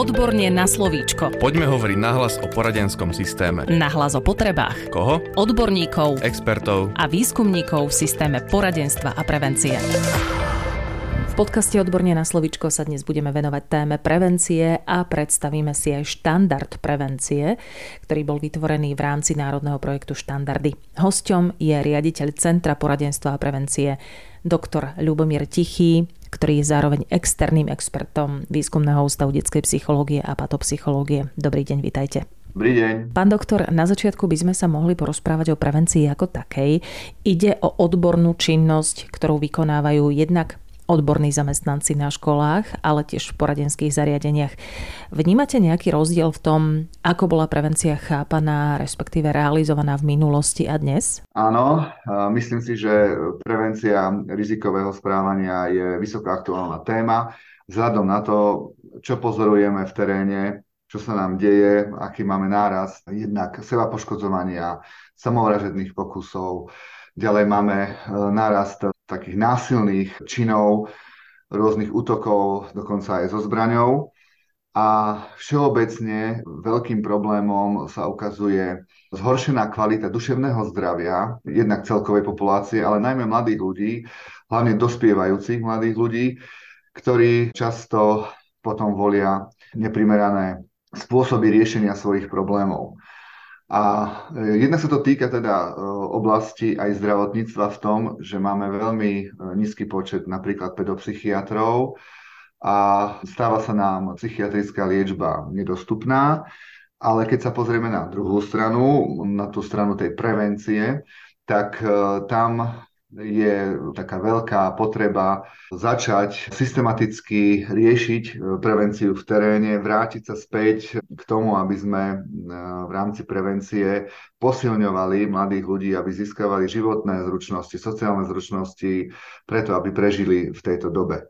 Odborne na slovíčko. Poďme hovoriť nahlas o poradenskom systéme. Nahlas o potrebách. Koho? Odborníkov. Expertov. A výskumníkov v systéme poradenstva a prevencie. V podcaste Odborne na slovičko sa dnes budeme venovať téme prevencie a predstavíme si aj štandard prevencie, ktorý bol vytvorený v rámci národného projektu Štandardy. Hosťom je riaditeľ Centra poradenstva a prevencie doktor Ľubomír Tichý, ktorý je zároveň externým expertom Výskumného ústavu detskej psychológie a patopsychológie. Dobrý deň, vitajte. Dobrý deň. Pán doktor, na začiatku by sme sa mohli porozprávať o prevencii ako takej. Ide o odbornú činnosť, ktorú vykonávajú jednak odborní zamestnanci na školách, ale tiež v poradenských zariadeniach. Vnímate nejaký rozdiel v tom, ako bola prevencia chápaná, respektíve realizovaná v minulosti a dnes? Áno, myslím si, že prevencia rizikového správania je vysoká aktuálna téma. Vzhľadom na to, čo pozorujeme v teréne, čo sa nám deje, aký máme náraz, jednak seba poškodzovania, samovražedných pokusov, ďalej máme e, nárast takých násilných činov, rôznych útokov, dokonca aj so zbraňou. A všeobecne veľkým problémom sa ukazuje zhoršená kvalita duševného zdravia, jednak celkovej populácie, ale najmä mladých ľudí, hlavne dospievajúcich mladých ľudí, ktorí často potom volia neprimerané spôsoby riešenia svojich problémov. A e, jednak sa to týka teda e, oblasti aj zdravotníctva v tom, že máme veľmi e, nízky počet napríklad pedopsychiatrov a stáva sa nám psychiatrická liečba nedostupná, ale keď sa pozrieme na druhú stranu, na tú stranu tej prevencie, tak tam je taká veľká potreba začať systematicky riešiť e, prevenciu v teréne, vrátiť sa späť k tomu, aby sme e, v rámci prevencie posilňovali mladých ľudí, aby získavali životné zručnosti, sociálne zručnosti, preto aby prežili v tejto dobe.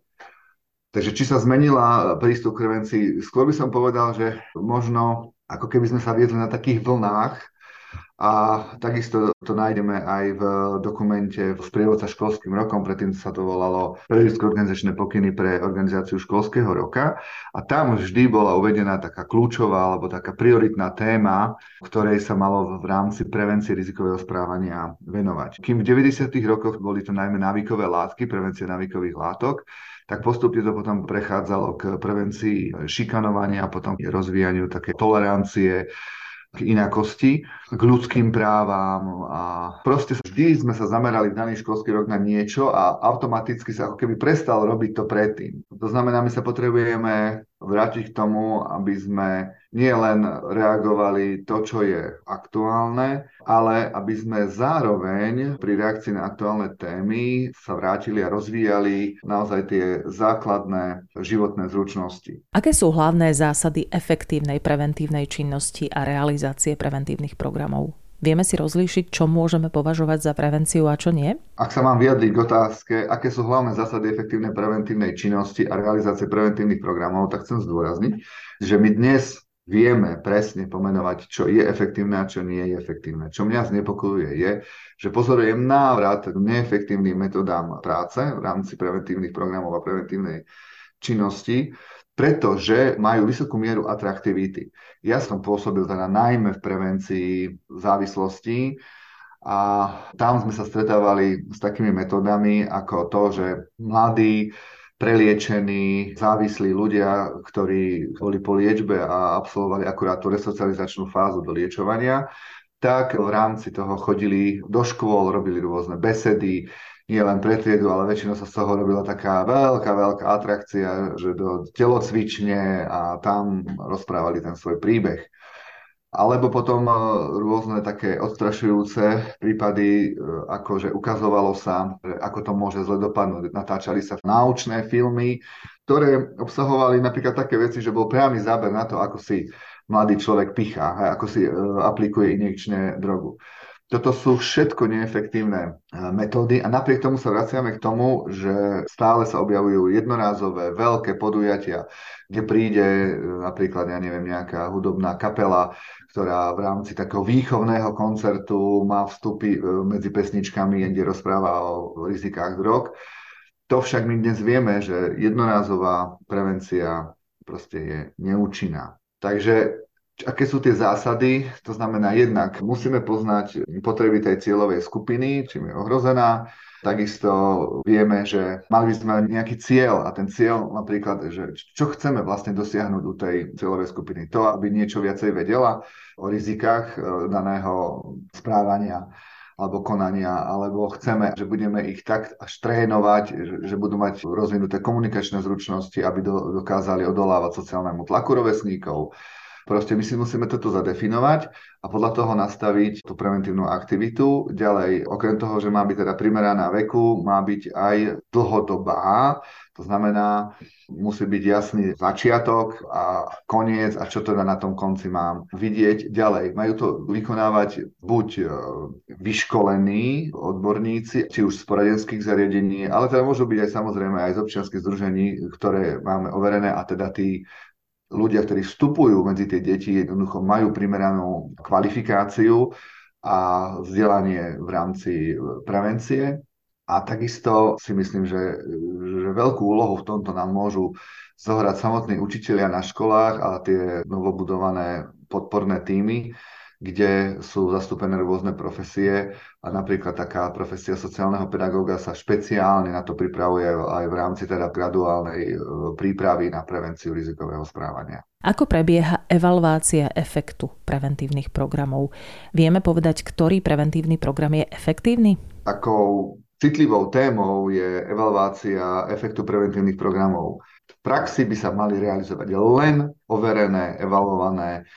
Takže či sa zmenila prístup k prevencii? Skôr by som povedal, že možno ako keby sme sa viedli na takých vlnách, a takisto to nájdeme aj v dokumente v sprievodca školským rokom, predtým sa to volalo periodické organizačné pokyny pre organizáciu školského roka. A tam vždy bola uvedená taká kľúčová alebo taká prioritná téma, ktorej sa malo v rámci prevencie rizikového správania venovať. Kým v 90. rokoch boli to najmä návykové látky, prevencie návykových látok, tak postupne to potom prechádzalo k prevencii šikanovania, potom rozvíjaniu také tolerancie, k inakosti, k ľudským právam a proste vždy sme sa zamerali v daný školský rok na niečo a automaticky sa ako keby prestal robiť to predtým. To znamená, my sa potrebujeme vrátiť k tomu, aby sme nie len reagovali to, čo je aktuálne, ale aby sme zároveň pri reakcii na aktuálne témy sa vrátili a rozvíjali naozaj tie základné životné zručnosti. Aké sú hlavné zásady efektívnej preventívnej činnosti a realizácie preventívnych programov? Vieme si rozlíšiť, čo môžeme považovať za prevenciu a čo nie? Ak sa mám vyjadriť k otázke, aké sú hlavné zásady efektívnej preventívnej činnosti a realizácie preventívnych programov, tak chcem zdôrazniť, že my dnes vieme presne pomenovať, čo je efektívne a čo nie je efektívne. Čo mňa znepokojuje je, že pozorujem návrat k neefektívnym metodám práce v rámci preventívnych programov a preventívnej činnosti, pretože majú vysokú mieru atraktivity. Ja som pôsobil teda najmä v prevencii závislostí a tam sme sa stretávali s takými metodami ako to, že mladí, preliečení, závislí ľudia, ktorí boli po liečbe a absolvovali akurát tú resocializačnú fázu do liečovania, tak v rámci toho chodili do škôl, robili rôzne besedy, nie len pre triedu, ale väčšinou sa z toho robila taká veľká, veľká atrakcia, že do telocvične a tam rozprávali ten svoj príbeh. Alebo potom e, rôzne také odstrašujúce prípady, e, ako že ukazovalo sa, ako to môže zle dopadnúť. Natáčali sa náučné filmy, ktoré obsahovali napríklad také veci, že bol priamy záber na to, ako si mladý človek pichá, ako si e, aplikuje injekčné drogu. Toto sú všetko neefektívne e, metódy a napriek tomu sa vraciame k tomu, že stále sa objavujú jednorázové veľké podujatia, kde príde e, napríklad, ja neviem, nejaká hudobná kapela, ktorá v rámci takého výchovného koncertu má vstupy e, medzi pesničkami, kde rozpráva o rizikách drog. To však my dnes vieme, že jednorázová prevencia proste je neúčinná. Takže aké sú tie zásady? To znamená jednak musíme poznať potreby tej cieľovej skupiny, čím je ohrozená, Takisto vieme, že mali by sme nejaký cieľ a ten cieľ napríklad, že čo chceme vlastne dosiahnuť u tej cieľovej skupiny. To, aby niečo viacej vedela o rizikách e, daného správania alebo konania, alebo chceme, že budeme ich tak až trénovať, že, budú mať rozvinuté komunikačné zručnosti, aby do, dokázali odolávať sociálnemu tlaku rovesníkov, Proste my si musíme toto zadefinovať a podľa toho nastaviť tú preventívnu aktivitu. Ďalej, okrem toho, že má byť teda primeraná veku, má byť aj dlhodobá, to znamená, musí byť jasný začiatok a koniec a čo teda na tom konci mám vidieť ďalej. Majú to vykonávať buď e, vyškolení odborníci, či už z poradenských zariadení, ale teda môžu byť aj samozrejme aj z občianských združení, ktoré máme overené a teda tí ľudia, ktorí vstupujú medzi tie deti, jednoducho majú primeranú kvalifikáciu a vzdelanie v rámci prevencie. A takisto si myslím, že, že veľkú úlohu v tomto nám môžu zohrať samotní učitelia na školách a tie novobudované podporné týmy, kde sú zastúpené rôzne profesie a napríklad taká profesia sociálneho pedagóga sa špeciálne na to pripravuje aj v rámci teda graduálnej e, prípravy na prevenciu rizikového správania. Ako prebieha evaluácia efektu preventívnych programov? Vieme povedať, ktorý preventívny program je efektívny? Takou citlivou témou je evaluácia efektu preventívnych programov. V praxi by sa mali realizovať len overené, evaluované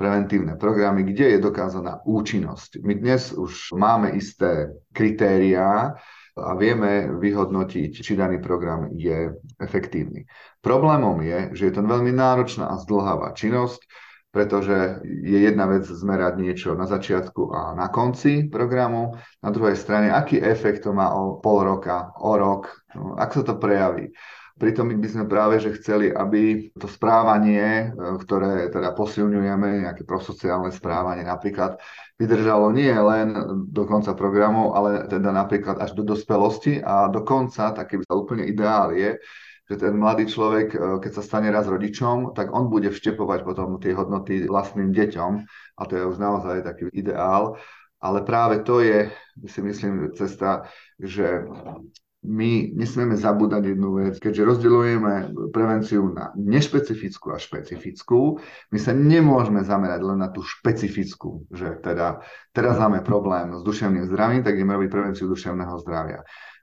preventívne programy, kde je dokázaná účinnosť. My dnes už máme isté kritériá a vieme vyhodnotiť, či daný program je efektívny. Problémom je, že je to veľmi náročná a zdlhavá činnosť, pretože je jedna vec zmerať niečo na začiatku a na konci programu, na druhej strane, aký efekt to má o pol roka, o rok, no, ako sa to prejaví. Pritom by sme práve že chceli, aby to správanie, e, ktoré teda posilňujeme, nejaké prosociálne správanie napríklad, vydržalo nie len do konca programu, ale teda napríklad až do dospelosti a do konca, taký úplne ideál je, že ten mladý človek, e, keď sa stane raz rodičom, tak on bude vštepovať potom tie hodnoty vlastným deťom a to je už naozaj taký ideál. Ale práve to je, si myslím, cesta, že my nesmieme zabúdať jednu vec, keďže rozdeľujeme prevenciu na nešpecifickú a špecifickú, my sa nemôžeme zamerať len na tú špecifickú, že teda teraz máme problém s duševným zdravím, tak ideme robiť prevenciu duševného zdravia.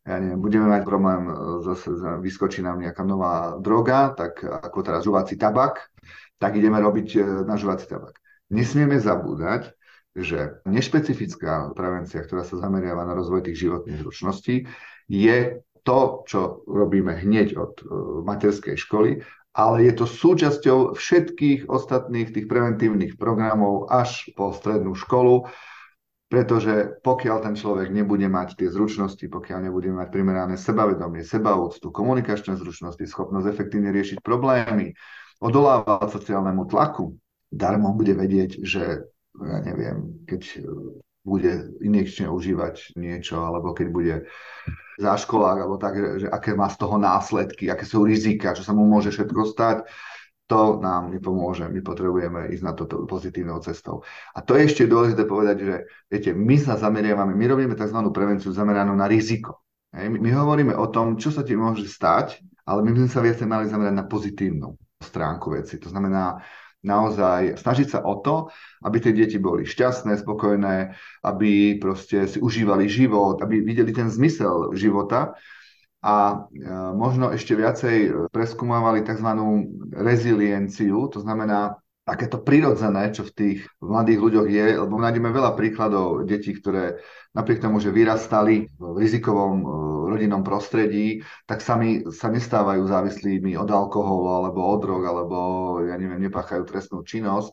Ja neviem, budeme mať problém, e, zase vyskočí nám nejaká nová droga, tak ako teraz žuvací tabak, tak ideme robiť e, na žuvací tabak. Nesmieme zabúdať, že nešpecifická prevencia, ktorá sa zameriava na rozvoj tých životných zručností, je to, čo robíme hneď od uh, materskej školy, ale je to súčasťou všetkých ostatných tých preventívnych programov až po strednú školu, pretože pokiaľ ten človek nebude mať tie zručnosti, pokiaľ nebude mať primerané sebavedomie, sebaúctu, komunikačné zručnosti, schopnosť efektívne riešiť problémy, odolávať sociálnemu tlaku, darmo bude vedieť, že ja neviem, keď bude injekčne užívať niečo, alebo keď bude záškolák, alebo tak, že aké má z toho následky, aké sú rizika, čo sa mu môže všetko stať, to nám nepomôže. My potrebujeme ísť na toto pozitívnou cestou. A to je ešte dôležité povedať, že viete, my sa zameriavame, my robíme tzv. prevenciu zameranú na riziko. My hovoríme o tom, čo sa ti môže stať, ale my by sme sa viacej mali zamerať na pozitívnu stránku veci. To znamená, naozaj snažiť sa o to, aby tie deti boli šťastné, spokojné, aby proste si užívali život, aby videli ten zmysel života a e, možno ešte viacej preskúmavali tzv. rezilienciu, to znamená takéto prirodzené, čo v tých mladých ľuďoch je, lebo nájdeme veľa príkladov detí, ktoré napriek tomu, že vyrastali v rizikovom e, rodinnom prostredí, tak sami sa nestávajú závislými od alkoholu alebo od drog, alebo ja neviem, nepáchajú trestnú činnosť.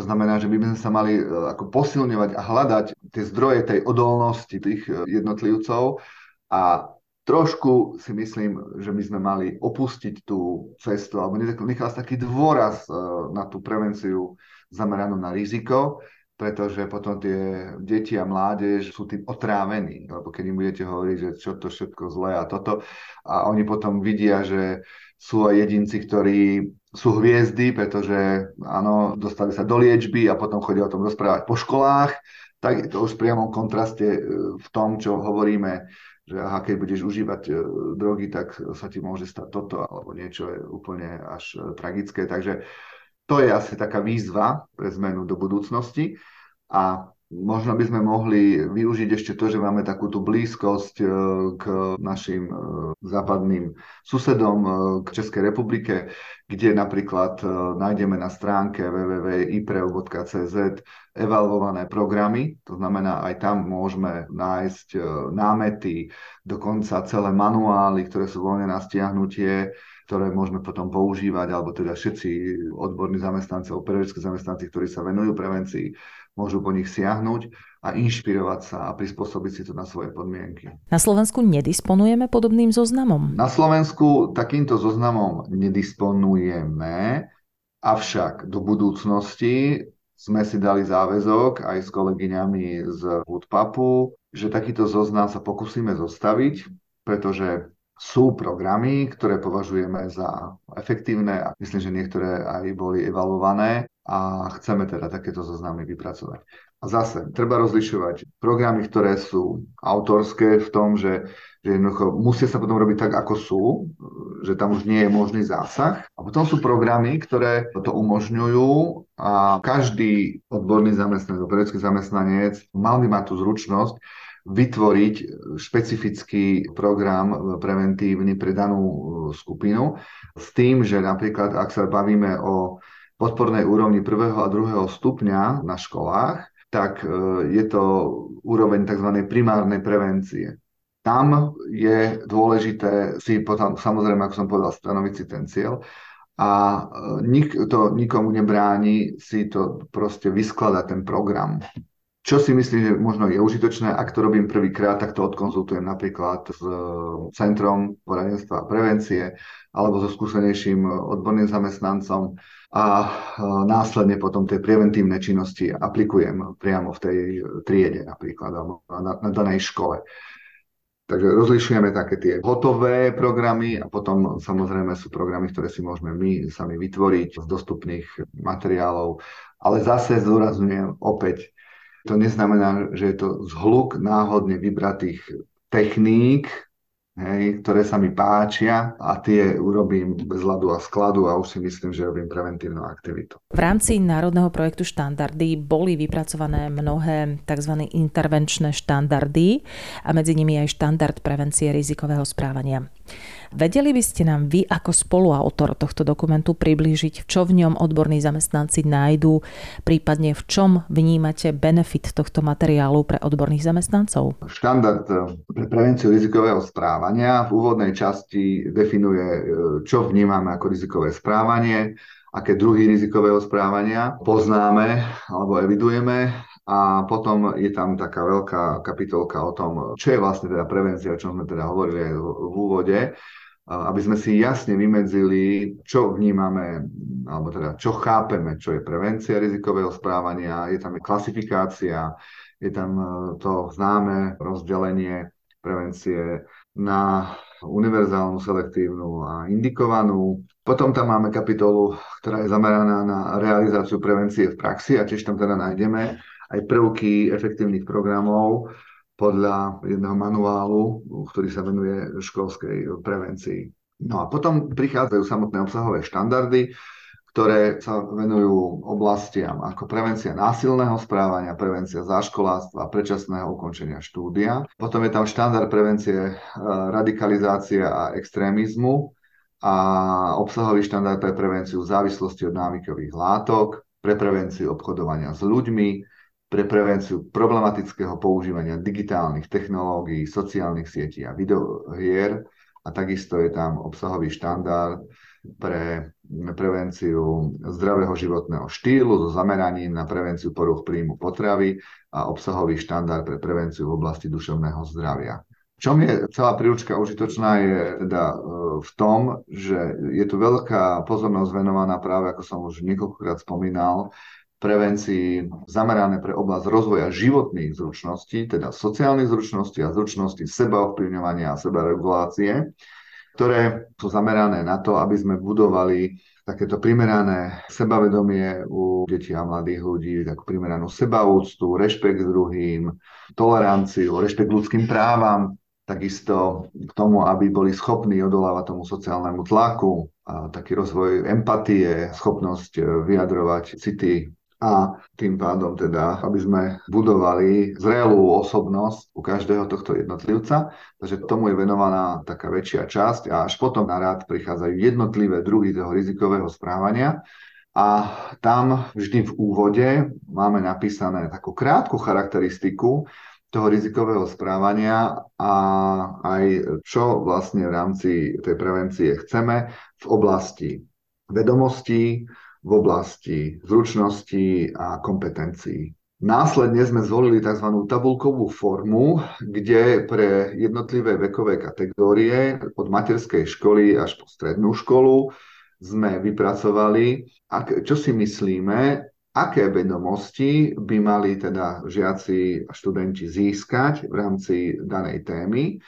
To znamená, že by sme sa mali e, ako posilňovať a hľadať tie zdroje tej odolnosti tých e, jednotlivcov a trošku si myslím, že by sme mali opustiť tú cestu alebo nechal taký dôraz e, na tú prevenciu zameranú na riziko, pretože potom tie deti a mládež sú tým otrávení, lebo keď im budete hovoriť, že čo to všetko zlé a toto, a oni potom vidia, že sú aj jedinci, ktorí sú hviezdy, pretože áno, dostali sa do liečby a potom chodia o tom rozprávať po školách, tak je to už v priamom kontraste e, v tom, čo hovoríme, že aha, keď budeš užívať e, drogy, tak sa ti môže stať toto alebo niečo je úplne až e, tragické. Takže to je asi taká výzva pre zmenu do budúcnosti. A Možno by sme mohli využiť ešte to, že máme takúto blízkosť e, k našim e, západným susedom, e, k Českej republike, kde napríklad nájdeme na stránke www.ipreu.cz evalvované programy, to znamená aj tam môžeme nájsť námety, dokonca celé manuály, ktoré sú voľne na stiahnutie, ktoré môžeme potom používať, alebo teda všetci odborní zamestnanci, pedagogickí zamestnanci, ktorí sa venujú prevencii, môžu po nich siahnuť a inšpirovať sa a prispôsobiť si to na svoje podmienky. Na Slovensku nedisponujeme podobným zoznamom? Na Slovensku takýmto zoznamom nedisponujeme, avšak do budúcnosti sme si dali záväzok aj s kolegyňami z Woodpapu, že takýto zoznam sa pokúsime zostaviť, pretože sú programy, ktoré považujeme za efektívne a myslím, že niektoré aj boli evaluované a chceme teda takéto zoznamy vypracovať. A zase, treba rozlišovať programy, ktoré sú autorské v tom, že, že jednoducho musia sa potom robiť tak, ako sú, že tam už nie je možný zásah. A potom sú programy, ktoré to umožňujú a každý odborný zamestnanec, pedagogický zamestnanec mal by mať tú zručnosť vytvoriť špecifický program preventívny pre danú skupinu s tým, že napríklad, ak sa bavíme o podpornej úrovni prvého a druhého stupňa na školách, tak e, je to úroveň tzv. primárnej prevencie. Tam je dôležité si potom, samozrejme, ako som povedal, stanoviť si ten cieľ a e, nik, to nikomu nebráni si to proste vyskladať ten program. Čo si myslím, že možno je užitočné, ak to robím prvýkrát, tak to odkonzultujem napríklad s e, Centrom poradenstva a prevencie alebo so skúsenejším odborným zamestnancom a e, následne potom tie preventívne činnosti aplikujem priamo v tej triede napríklad alebo na, na danej škole. Takže rozlišujeme také tie hotové programy a potom samozrejme sú programy, ktoré si môžeme my sami vytvoriť z dostupných materiálov. Ale zase zdôrazňujem opäť, to neznamená, že je to zhluk náhodne vybratých techník, hej, ktoré sa mi páčia a tie urobím bez ľadu a skladu a už si myslím, že robím preventívnu aktivitu. V rámci národného projektu štandardy boli vypracované mnohé tzv. intervenčné štandardy a medzi nimi aj štandard prevencie rizikového správania. Vedeli by ste nám vy ako spoluautor tohto dokumentu priblížiť, čo v ňom odborní zamestnanci nájdú, prípadne v čom vnímate benefit tohto materiálu pre odborných zamestnancov? Štandard eh, pre prevenciu rizikového správania v úvodnej časti definuje, eh, čo vnímame ako rizikové správanie, aké druhy rizikového správania poznáme alebo evidujeme a potom je tam taká veľká kapitolka o tom, čo je vlastne teda prevencia, o čom sme teda hovorili aj v úvode aby sme si jasne vymedzili, čo vnímame, alebo teda čo chápeme, čo je prevencia rizikového správania, je tam klasifikácia, je tam e, to známe rozdelenie prevencie na univerzálnu, selektívnu a indikovanú. Potom tam máme kapitolu, ktorá je zameraná na realizáciu prevencie v praxi a tiež tam teda nájdeme aj prvky efektívnych programov, podľa jedného manuálu, ktorý sa venuje školskej prevencii. No a potom prichádzajú samotné obsahové štandardy, ktoré sa venujú oblastiam ako prevencia násilného správania, prevencia záškoláctva, predčasného ukončenia štúdia. Potom je tam štandard prevencie e, radikalizácie a extrémizmu a obsahový štandard pre prevenciu závislosti od návykových látok, pre prevenciu obchodovania s ľuďmi, pre prevenciu problematického používania digitálnych technológií, sociálnych sietí a videohier a takisto je tam obsahový štandard pre prevenciu zdravého životného štýlu so zameraním na prevenciu poruch príjmu potravy a obsahový štandard pre prevenciu v oblasti duševného zdravia. V čom je celá príručka užitočná je teda e, v tom, že je tu veľká pozornosť venovaná práve, ako som už niekoľkokrát spomínal, prevencii zamerané pre oblasť rozvoja životných zručností, teda sociálnych zručností a zručností sebaovplyvňovania a sebaregulácie. ktoré sú zamerané na to, aby sme budovali takéto primerané sebavedomie u detí a mladých ľudí, takú primeranú sebaúctu, rešpekt druhým, toleranciu, rešpekt ľudským právam, takisto k tomu, aby boli schopní odolávať tomu sociálnemu tlaku, a taký rozvoj empatie, schopnosť e, vyjadrovať city a tým pádom teda, aby sme budovali zrelú osobnosť u každého tohto jednotlivca. Takže tomu je venovaná taká väčšia časť a až potom na rád prichádzajú jednotlivé druhy toho rizikového správania. A tam vždy v úvode máme napísané takú krátku charakteristiku toho rizikového správania a aj čo vlastne v rámci tej prevencie chceme v oblasti vedomostí, v oblasti zručností a kompetencií. Následne sme zvolili tzv. tabulkovú formu, kde pre jednotlivé vekové kategórie od materskej školy až po strednú školu sme vypracovali, čo si myslíme, aké vedomosti by mali teda žiaci a študenti získať v rámci danej témy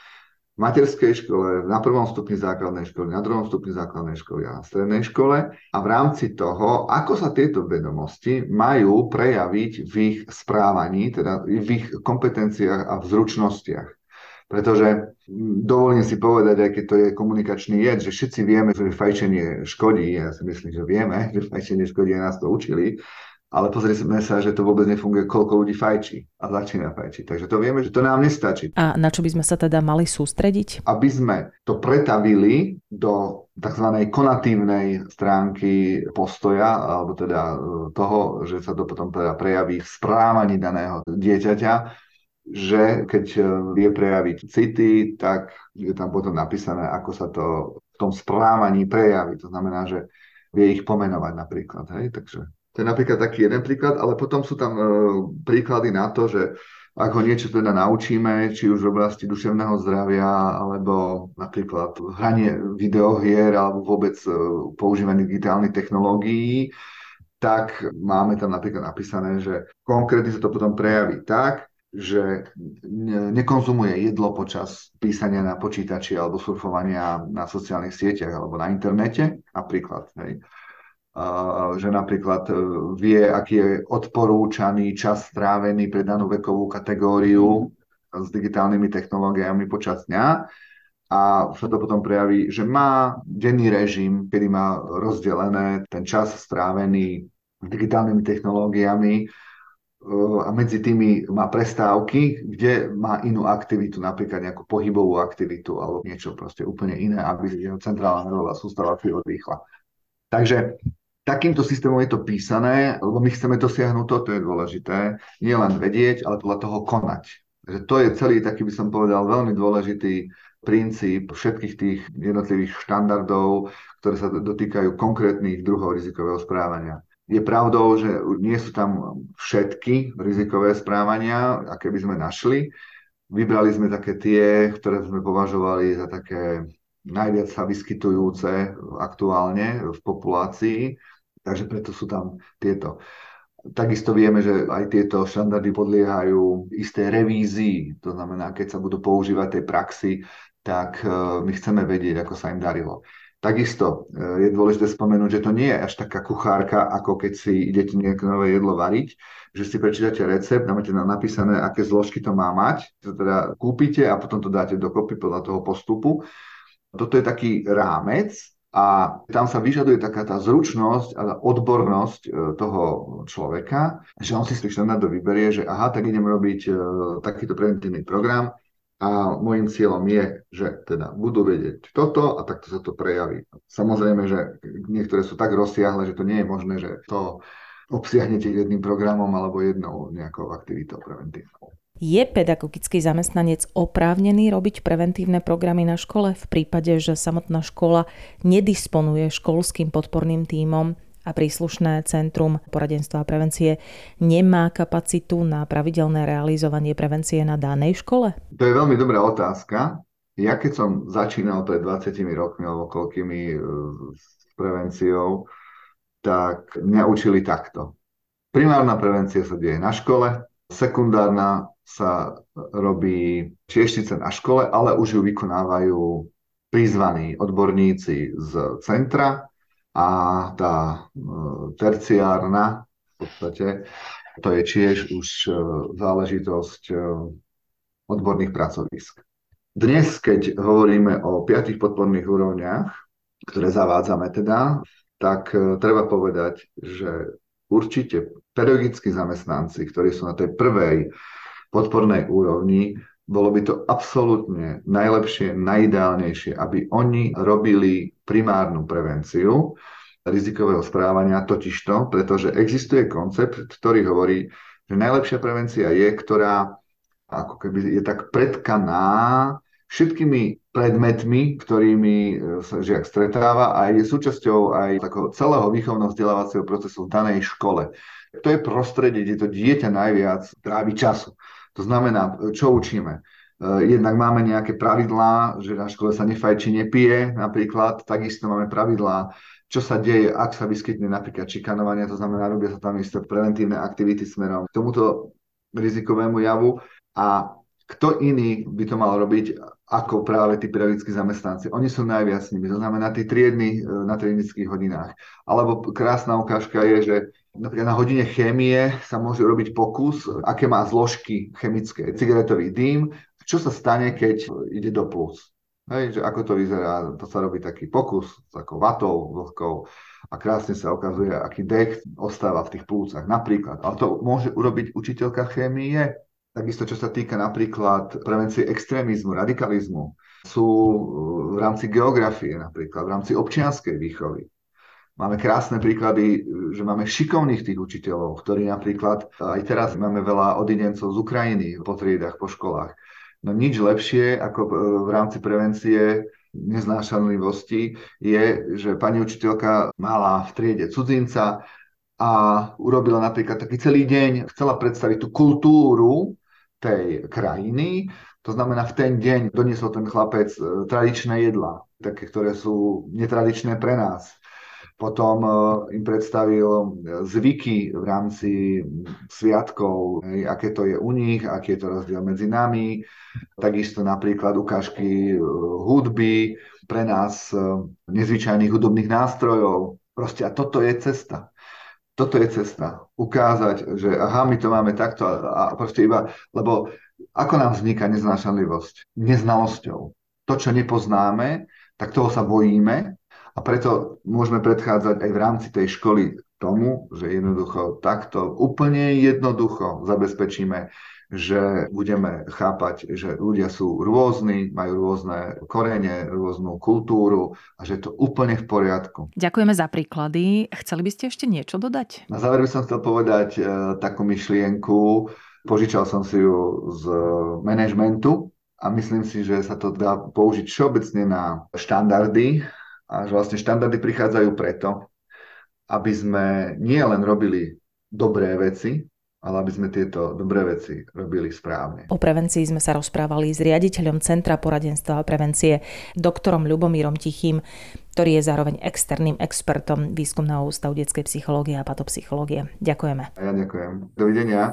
v materskej škole, na prvom stupni základnej školy, na druhom stupni základnej školy a na strednej škole a v rámci toho, ako sa tieto vedomosti majú prejaviť v ich správaní, teda v ich kompetenciách a v zručnostiach. Pretože dovolím si povedať, aj keď to je komunikačný jed, že všetci vieme, že fajčenie škodí, ja si myslím, že vieme, že fajčenie škodí, aj nás to učili, ale pozrieme sa, že to vôbec nefunguje, koľko ľudí fajčí a začína fajčiť. Takže to vieme, že to nám nestačí. A na čo by sme sa teda mali sústrediť? Aby sme to pretavili do tzv. konatívnej stránky postoja, alebo teda e, toho, že sa to potom teda prejaví v správaní daného dieťaťa, že keď e, vie prejaviť city, tak je tam potom napísané, ako sa to v tom správaní prejaví. To znamená, že vie ich pomenovať napríklad. Hej? Takže to je napríklad taký jeden príklad, ale potom sú tam e, príklady na to, že ak ho niečo teda naučíme, či už v oblasti duševného zdravia, alebo napríklad hranie videohier, alebo vôbec e, používanie digitálnych technológií, tak máme tam napríklad napísané, že konkrétne sa to potom prejaví tak, že nekonzumuje jedlo počas písania na počítači alebo surfovania na sociálnych sieťach alebo na internete, napríklad. Hej že napríklad e, vie, aký je odporúčaný čas strávený pre danú vekovú kategóriu s digitálnymi technológiami počas dňa. A sa to potom prejaví, že má denný režim, kedy má rozdelené ten čas strávený digitálnymi technológiami. E, a medzi tými má prestávky, kde má inú aktivitu, napríklad nejakú pohybovú aktivitu alebo niečo proste úplne iné, aby jeho centrálna nervová sústava si odrýchla. Takže takýmto systémom je to písané, lebo my chceme dosiahnuť to, je dôležité, nie len vedieť, ale podľa toho konať. Takže to je celý taký, by som povedal, veľmi dôležitý princíp všetkých tých jednotlivých štandardov, ktoré sa dotýkajú konkrétnych druhov rizikového správania. Je pravdou, že nie sú tam všetky rizikové správania, aké by sme našli. Vybrali sme také tie, ktoré sme považovali za také najviac sa vyskytujúce aktuálne v populácii Takže preto sú tam tieto. Takisto vieme, že aj tieto štandardy podliehajú isté revízii. To znamená, keď sa budú používať tej praxi, tak e, my chceme vedieť, ako sa im darilo. Takisto e, je dôležité spomenúť, že to nie je až taká kuchárka, ako keď si idete nejaké nové jedlo variť, že si prečítate recept, máte napísané, aké zložky to má mať, to teda kúpite a potom to dáte dokopy podľa toho postupu. Toto je taký rámec, a tam sa vyžaduje taká tá zručnosť a odbornosť e, toho človeka, že on si z tých štandardov vyberie, že aha, tak idem robiť e, takýto preventívny program a môjim cieľom je, že teda budú vedieť toto a takto sa to prejaví. Samozrejme, že niektoré sú tak rozsiahle, že to nie je možné, že to obsiahnete jedným programom alebo jednou nejakou aktivitou preventívnou. Je pedagogický zamestnanec oprávnený robiť preventívne programy na škole v prípade, že samotná škola nedisponuje školským podporným tímom a príslušné centrum poradenstva a prevencie nemá kapacitu na pravidelné realizovanie prevencie na danej škole? To je veľmi dobrá otázka. Ja keď som začínal pred 20 rokmi alebo koľkými e, s prevenciou, tak mňa učili takto. Primárna prevencia sa deje na škole, sekundárna sa robí tiež síce na škole, ale už ju vykonávajú prizvaní odborníci z centra a tá e, terciárna v podstate, to je tiež už e, záležitosť e, odborných pracovisk. Dnes, keď hovoríme o piatých podporných úrovniach, ktoré zavádzame teda, tak treba povedať, že určite pedagogickí zamestnanci, ktorí sú na tej prvej podpornej úrovni, bolo by to absolútne najlepšie, najideálnejšie, aby oni robili primárnu prevenciu rizikového správania, totižto, pretože existuje koncept, ktorý hovorí, že najlepšia prevencia je, ktorá ako keby je tak predkaná všetkými predmetmi, ktorými sa žiak stretáva a je súčasťou aj takého celého výchovno vzdelávacieho procesu v danej škole. To je prostredie, kde to dieťa najviac trávi času. To znamená, čo učíme? Eh, jednak máme nejaké pravidlá, že na škole sa nefajči, nepije napríklad, takisto máme pravidlá, čo sa deje, ak sa vyskytne napríklad šikanovanie, to znamená, robia sa tam isté preventívne aktivity smerom k tomuto rizikovému javu a kto iný by to mal robiť ako práve tí pedagogickí zamestnanci. Oni sú najviac s nimi, to znamená tí triedny eh, na triednických hodinách. Alebo krásna ukážka je, že Napríklad na hodine chémie sa môže robiť pokus, aké má zložky chemické. Cigaretový dým, čo sa stane, keď ide do plus. Hej, že ako to vyzerá, to sa robí taký pokus s takou vatou, vlhkou a krásne sa ukazuje, aký dech ostáva v tých plúcach napríklad. Ale to môže urobiť učiteľka chémie. Takisto, čo sa týka napríklad prevencie extrémizmu, radikalizmu, sú v rámci geografie napríklad, v rámci občianskej výchovy. Máme krásne príklady, že máme šikovných tých učiteľov, ktorí napríklad, aj teraz máme veľa odidencov z Ukrajiny po triedach, po školách. No nič lepšie ako e, v rámci prevencie neznášanlivosti je, že pani učiteľka mala v triede cudzinca a urobila napríklad taký celý deň, chcela predstaviť tú kultúru tej krajiny, to znamená, v ten deň doniesol ten chlapec e, tradičné jedlá, také, ktoré sú netradičné pre nás potom e, im predstavil e, zvyky v rámci sviatkov, aké to je u nich, aký je to rozdiel medzi nami. Takisto napríklad ukážky e, hudby, pre nás nezvyčajných hudobných nástrojov. Proste a toto je cesta. Toto je cesta. Ukázať, že aha, my to máme takto a, proste iba, lebo ako nám vzniká neznášanlivosť? Neznalosťou. To, čo nepoznáme, tak toho sa bojíme a preto môžeme predchádzať aj v rámci tej školy tomu, že jednoducho takto úplne jednoducho zabezpečíme, že budeme chápať, že ľudia sú rôzni, majú rôzne korene, rôznu kultúru a že je to úplne v poriadku. Ďakujeme za príklady. Chceli by ste ešte niečo dodať? Na záver by som chcel povedať e, takú myšlienku. Požičal som si ju z manažmentu a myslím si, že sa to dá použiť všeobecne na štandardy a že vlastne štandardy prichádzajú preto, aby sme nie len robili dobré veci, ale aby sme tieto dobré veci robili správne. O prevencii sme sa rozprávali s riaditeľom Centra poradenstva a prevencie, doktorom Ľubomírom Tichým, ktorý je zároveň externým expertom Výskumného ústavu detskej psychológie a patopsychológie. Ďakujeme. Ja ďakujem. Dovidenia.